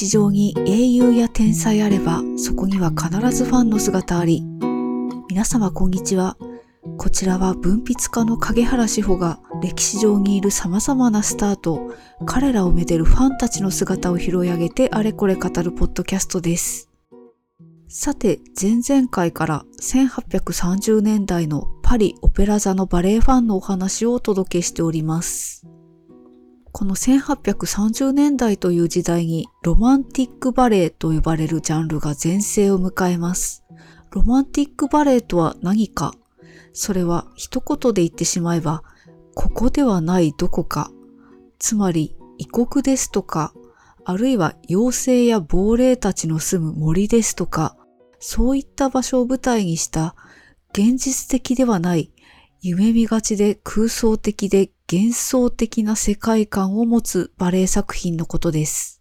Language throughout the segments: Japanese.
史上に英雄や天才あれば、そこには必ずファンの姿あり。皆様こんにちは。こちらは文筆家の影原志保が歴史上にいる様々なスターと彼らをめでるファンたちの姿を拾い上げてあれこれ語るポッドキャストです。さて、前々回から1830年代のパリ・オペラ座のバレエファンのお話をお届けしております。この1830年代という時代にロマンティックバレエと呼ばれるジャンルが全盛を迎えます。ロマンティックバレエとは何か？それは一言で言ってしまえば、ここではないどこか、つまり異国ですとか、あるいは妖精や亡霊たちの住む森ですとか、そういった場所を舞台にした現実的ではない夢見がちで空想的で幻想的な世界観を持つバレエ作品のことです。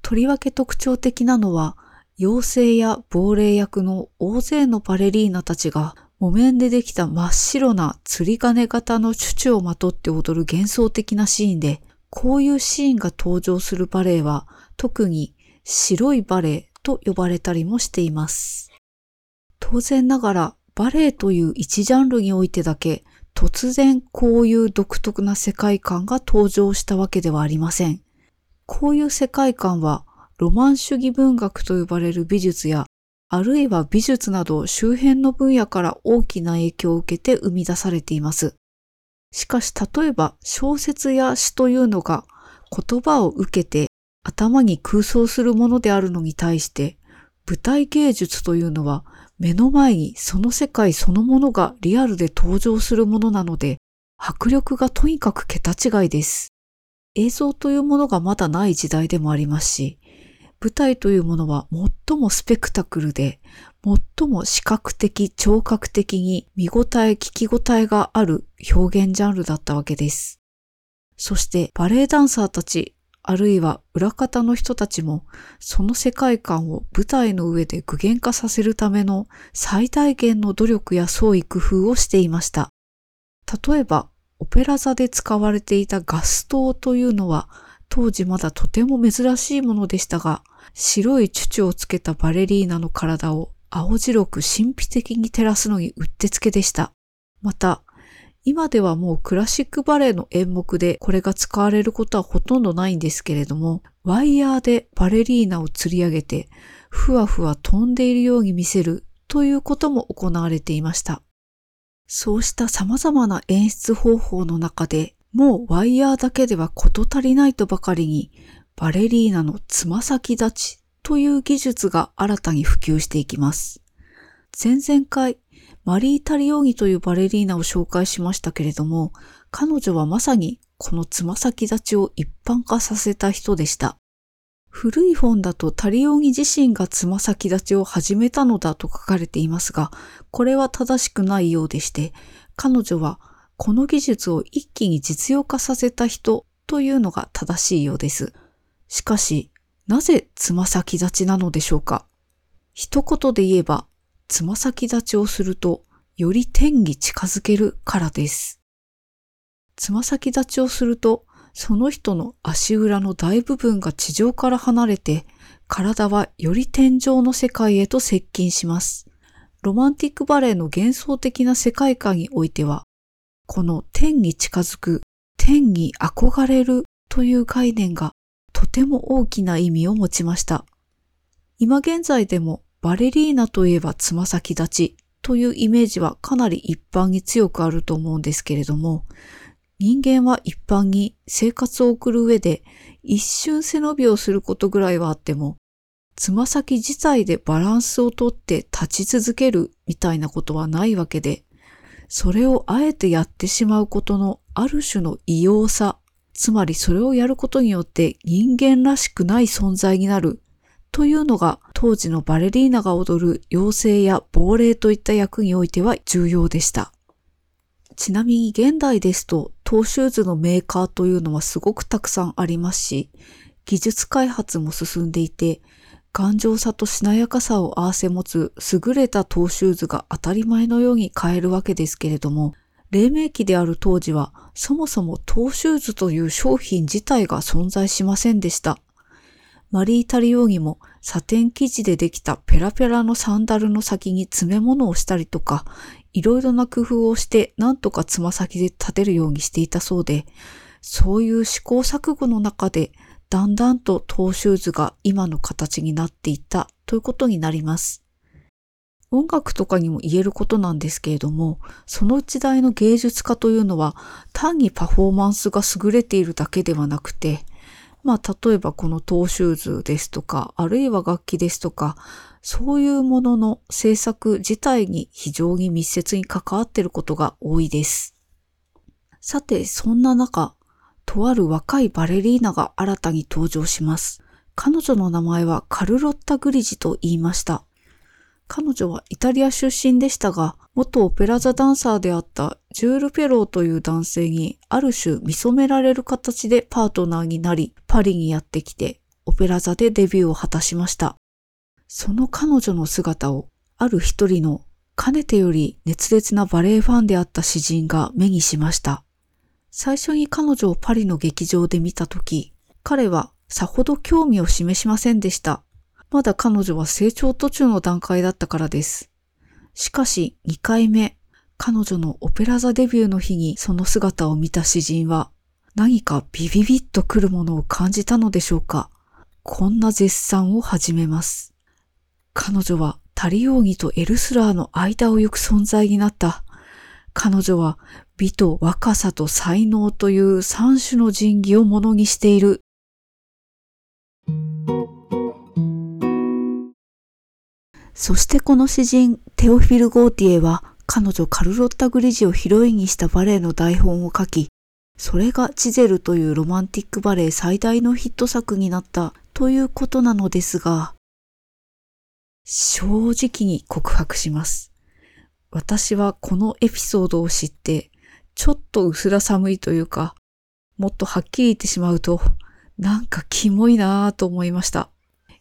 とりわけ特徴的なのは、妖精や亡霊役の大勢のバレリーナたちが木綿でできた真っ白な釣り鐘型のチュチュをまとって踊る幻想的なシーンで、こういうシーンが登場するバレエは特に白いバレエと呼ばれたりもしています。当然ながらバレエという一ジャンルにおいてだけ突然こういう独特な世界観が登場したわけではありません。こういう世界観はロマン主義文学と呼ばれる美術やあるいは美術など周辺の分野から大きな影響を受けて生み出されています。しかし例えば小説や詩というのが言葉を受けて頭に空想するものであるのに対して舞台芸術というのは目の前にその世界そのものがリアルで登場するものなので迫力がとにかく桁違いです。映像というものがまだない時代でもありますし、舞台というものは最もスペクタクルで、最も視覚的、聴覚的に見応え、聞き応えがある表現ジャンルだったわけです。そしてバレエダンサーたち、あるいは裏方の人たちも、その世界観を舞台の上で具現化させるための最大限の努力や創意工夫をしていました。例えば、オペラ座で使われていたガス灯というのは、当時まだとても珍しいものでしたが、白いチュチュをつけたバレリーナの体を青白く神秘的に照らすのにうってつけでした。また、今ではもうクラシックバレエの演目でこれが使われることはほとんどないんですけれども、ワイヤーでバレリーナを吊り上げて、ふわふわ飛んでいるように見せるということも行われていました。そうした様々な演出方法の中でもうワイヤーだけでは事足りないとばかりに、バレリーナのつま先立ちという技術が新たに普及していきます。前々回、マリー・タリオーニというバレリーナを紹介しましたけれども、彼女はまさにこのつま先立ちを一般化させた人でした。古い本だとタリオーニ自身がつま先立ちを始めたのだと書かれていますが、これは正しくないようでして、彼女はこの技術を一気に実用化させた人というのが正しいようです。しかし、なぜつま先立ちなのでしょうか？一言で言えば、つま先立ちをすると、より天に近づけるからです。つま先立ちをすると、その人の足裏の大部分が地上から離れて、体はより天井の世界へと接近します。ロマンティックバレエの幻想的な世界観においては、この天に近づく、天に憧れるという概念がとても大きな意味を持ちました。今現在でもバレリーナといえばつま先立ちというイメージはかなり一般に強くあると思うんですけれども、人間は一般に生活を送る上で一瞬背伸びをすることぐらいはあっても、つま先自体でバランスをとって立ち続けるみたいなことはないわけで、それをあえてやってしまうことのある種の異様さ、つまりそれをやることによって人間らしくない存在になるというのが当時のバレリーナが踊る妖精や亡霊といった役においては重要でした。ちなみに現代ですとトーシューズのメーカーというのはすごくたくさんありますし、技術開発も進んでいて、頑丈さとしなやかさを合わせ持つ優れたトーシューズが当たり前のように買えるわけですけれども、黎明期である当時はそもそもトーシューズという商品自体が存在しませんでした。マリー・タリオーギもサテン生地でできたペラペラのサンダルの先に詰め物をしたりとか、いろいろな工夫をしてなんとかつま先で立てるようにしていたそうで、そういう試行錯誤の中でだんだんとトーシューズが今の形になっていったということになります。音楽とかにも言えることなんですけれども、その時代の芸術家というのは単にパフォーマンスが優れているだけではなくて、まあ例えばこのトーシューズですとか、あるいは楽器ですとか、そういうものの制作自体に非常に密接に関わっていることが多いです。さて、そんな中、とある若いバレリーナが新たに登場します。彼女の名前はカルロッタ・グリジと言いました。彼女はイタリア出身でしたが、元オペラ座ダンサーであったジュール・ペローという男性にある種見初められる形でパートナーになり、パリにやってきて、オペラ座でデビューを果たしました。その彼女の姿を、ある一人のかねてより熱烈なバレエファンであった詩人が目にしました。最初に彼女をパリの劇場で見たとき、彼はさほど興味を示しませんでした。まだ彼女は成長途中の段階だったからです。しかし2回目、彼女のオペラ座デビューの日にその姿を見た詩人は何かビビビッと来るものを感じたのでしょうか。こんな絶賛を始めます。彼女はタリオーギとエルスラーの間を行く存在になった。彼女は美と若さと才能という三種の神器をものにしている。そしてこの詩人、テオフィル・ゴーティエは、彼女カルロッタ・グリジをヒロインにしたバレエの台本を書き、それがチゼルというロマンティックバレエ最大のヒット作になったということなのですが、正直に告白します。私はこのエピソードを知って、ちょっと薄ら寒いというか、もっとはっきり言ってしまうと、なんかキモいなぁと思いました。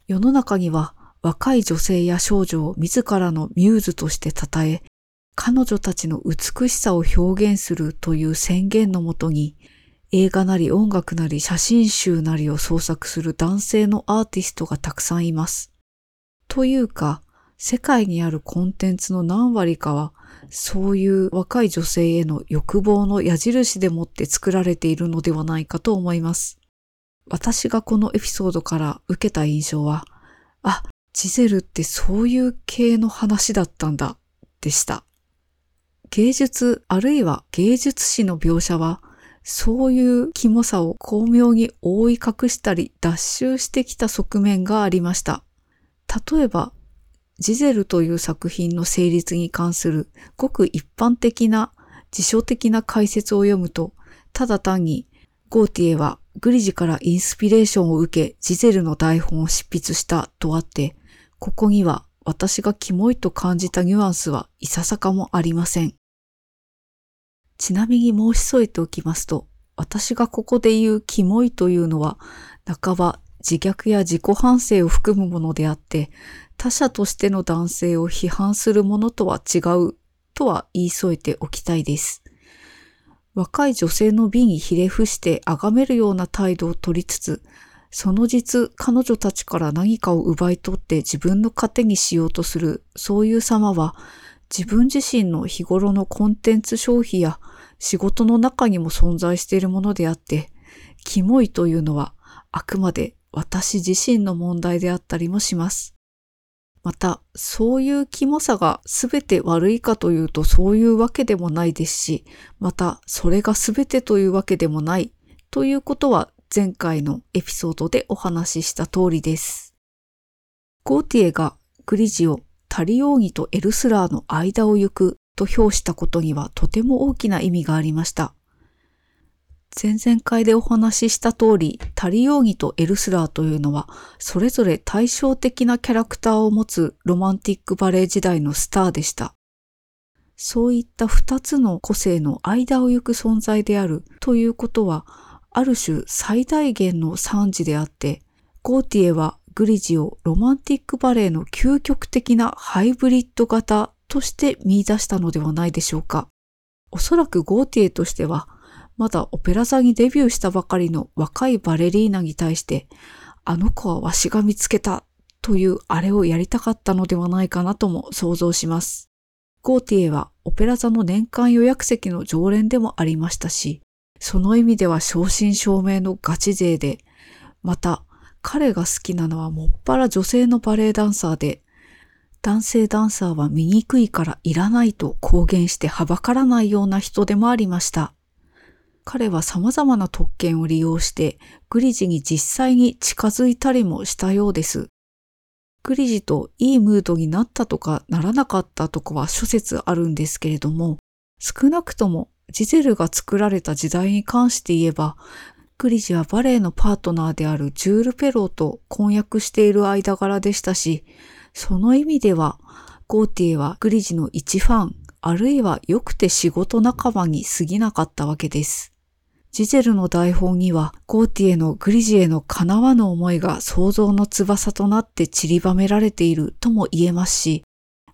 世の中には若い女性や少女を自らのミューズとして称え、彼女たちの美しさを表現するという宣言のもとに、映画なり音楽なり写真集なりを創作する男性のアーティストがたくさんいます。というか、世界にあるコンテンツの何割かは、そういう若い女性への欲望の矢印でもって作られているのではないかと思います。私がこのエピソードから受けた印象は、あ、ジゼルってそういう系の話だったんだ、でした。芸術あるいは芸術史の描写は、そういうキモさを巧妙に覆い隠したり脱臭してきた側面がありました。例えば、ジゼルという作品の成立に関するごく一般的な辞書的な解説を読むと、ただ単にゴーティエはグリジからインスピレーションを受けジゼルの台本を執筆したとあって、ここには私がキモいと感じたニュアンスはいささかもありません。ちなみに申し添えておきますと、私がここで言うキモいというのは、半ば自虐や自己反省を含むものであって、他者としての男性を批判するものとは違うとは言い添えておきたいです。若い女性の美にひれ伏して崇めるような態度を取りつつ、その実、彼女たちから何かを奪い取って自分の糧にしようとする、そういう様は、自分自身の日頃のコンテンツ消費や仕事の中にも存在しているものであって、キモいというのはあくまで私自身の問題であったりもします。また、そういうキモさが全て悪いかというとそういうわけでもないですし、また、それが全てというわけでもないということは前回のエピソードでお話しした通りです。ゴーティエがグリジをタリオーギとエルスラーの間を行くと評したことにはとても大きな意味がありました。前々回でお話しした通り、タリオーギとエルスラーというのは、それぞれ対照的なキャラクターを持つロマンティックバレエ時代のスターでした。そういった二つの個性の間を行く存在であるということは、ある種最大限の惨事であって、ゴーティエはグリジをロマンティックバレエの究極的なハイブリッド型として見出したのではないでしょうか。おそらくゴーティエとしては、まだオペラ座にデビューしたばかりの若いバレリーナに対して、あの子はわしが見つけたというあれをやりたかったのではないかなとも想像します。ゴーティエはオペラ座の年間予約席の常連でもありましたし、その意味では正真正銘のガチ勢で、また彼が好きなのはもっぱら女性のバレエダンサーで、男性ダンサーは醜いからいらないと公言してはばからないような人でもありました。彼は様々な特権を利用してグリジに実際に近づいたりもしたようです。グリジといいムードになったとかならなかったとかは諸説あるんですけれども、少なくともジゼルが作られた時代に関して言えば、グリジはバレエのパートナーであるジュール・ペローと婚約している間柄でしたし、その意味では、ゴーティエはグリジの一ファン、あるいは良くて仕事仲間に過ぎなかったわけです。ジゼルの台本には、ゴーティエのグリジへの叶わぬ思いが想像の翼となって散りばめられているとも言えますし、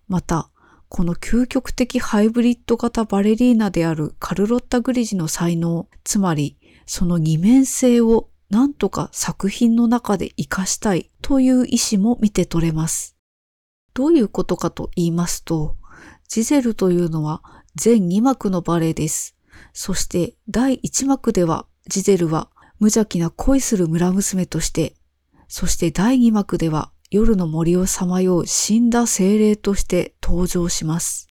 また、この究極的ハイブリッド型バレリーナであるカルロッタ・グリジの才能、つまりその二面性を何とか作品の中で活かしたいという意思も見て取れます。どういうことかと言いますと、ジゼルというのは全2幕のバレエです。そして第1幕ではジゼルは無邪気な恋する村娘として、そして第2幕では夜の森をさまよう死んだ精霊として登場します。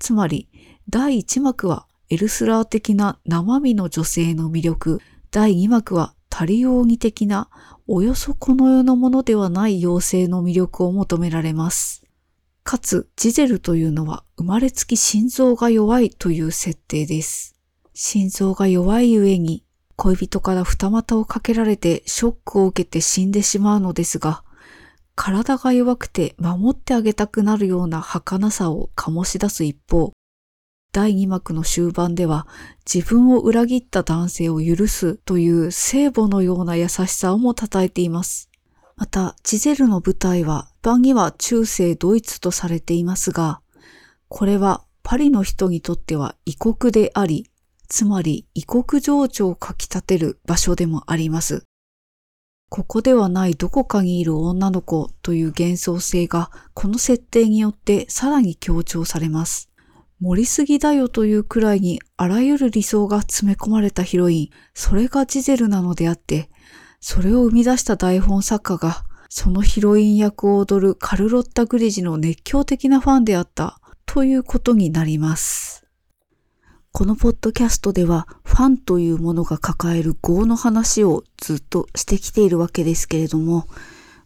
つまり第1幕はエルスラー的な生身の女性の魅力、第2幕はタリオーニ的なおよそこの世のものではない妖精の魅力を求められます。かつ、ジゼルというのは生まれつき心臓が弱いという設定です。心臓が弱いゆえに、恋人から二股をかけられてショックを受けて死んでしまうのですが、体が弱くて守ってあげたくなるような儚さを醸し出す一方、第2幕の終盤では自分を裏切った男性を許すという聖母のような優しさをも称えています。また、チゼルの舞台は、一般には中世ドイツとされていますが、これはパリの人にとっては異国であり、つまり異国情緒をかき立てる場所でもあります。ここではないどこかにいる女の子という幻想性がこの設定によってさらに強調されます。盛りすぎだよというくらいにあらゆる理想が詰め込まれたヒロイン、それがジゼルなのであって、それを生み出した台本作家が、そのヒロイン役を踊るカルロッタ・グリジの熱狂的なファンであったということになります。このポッドキャストではファンというものが抱える業の話をずっとしてきているわけですけれども、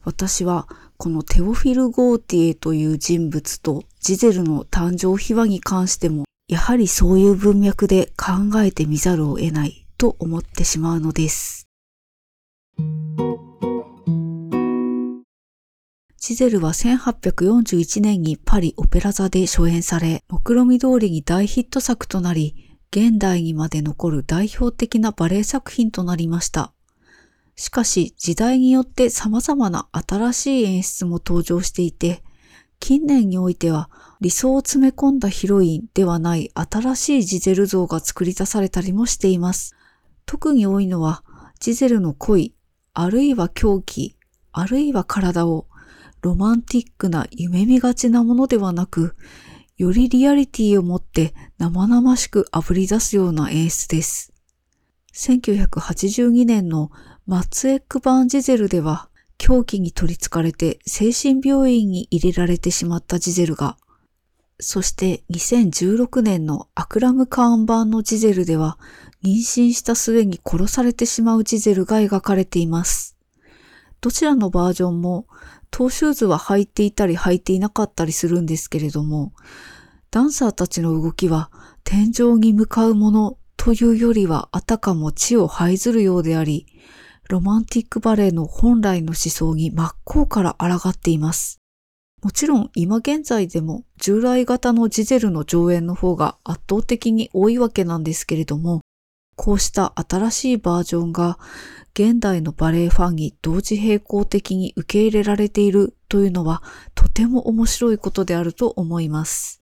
私はこのテオフィル・ゴーティエという人物とジゼルの誕生秘話に関しても、やはりそういう文脈で考えてみざるを得ないと思ってしまうのです。チゼルは1841年にパリオペラ座で初演され、目論見通りに大ヒット作となり、現代にまで残る代表的なバレエ作品となりました。しかし時代によって様々な新しい演出も登場していて、近年においては理想を詰め込んだヒロインではない新しいジゼル像が作り出されたりもしています。特に多いのは、ジゼルの恋、あるいは狂気、あるいは体をロマンティックな夢見がちなものではなく、よりリアリティを持って生々しく炙り出すような演出です。1982年のマッツエック・バン・ジゼルでは、狂気に取り憑かれて精神病院に入れられてしまったジゼルが、そして2016年のアクラム・カーン版のジゼルでは、妊娠した末に殺されてしまうジゼルが描かれています。どちらのバージョンもトーシューズは履いていたり履いていなかったりするんですけれども、ダンサーたちの動きは天井に向かうものというよりはあたかも地を這いずるようであり、ロマンティックバレエの本来の思想に真っ向から抗っています。もちろん今現在でも従来型のジゼルの上演の方が圧倒的に多いわけなんですけれども、こうした新しいバージョンが現代のバレエファンに同時並行的に受け入れられているというのはとても面白いことであると思います。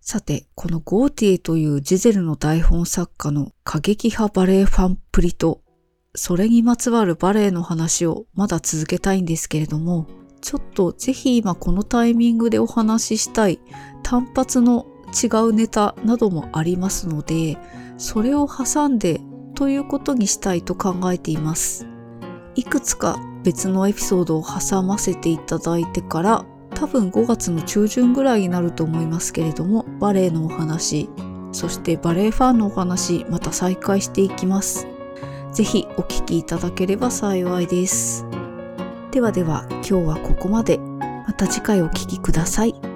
さて、このゴーティエというジゼルの台本作家の過激派バレエファンプリとそれにまつわるバレエの話をまだ続けたいんですけれども、ちょっとぜひ今このタイミングでお話ししたい単発の違うネタなどもありますので、それを挟んでということにしたいと考えています。いくつか別のエピソードを挟ませていただいてから、多分5月の中旬ぐらいになると思いますけれども、バレエのお話、そしてバレエファンのお話、また再開していきます。ぜひお聞きいただければ幸いです。ではでは今日はここまで。また次回お聴きください。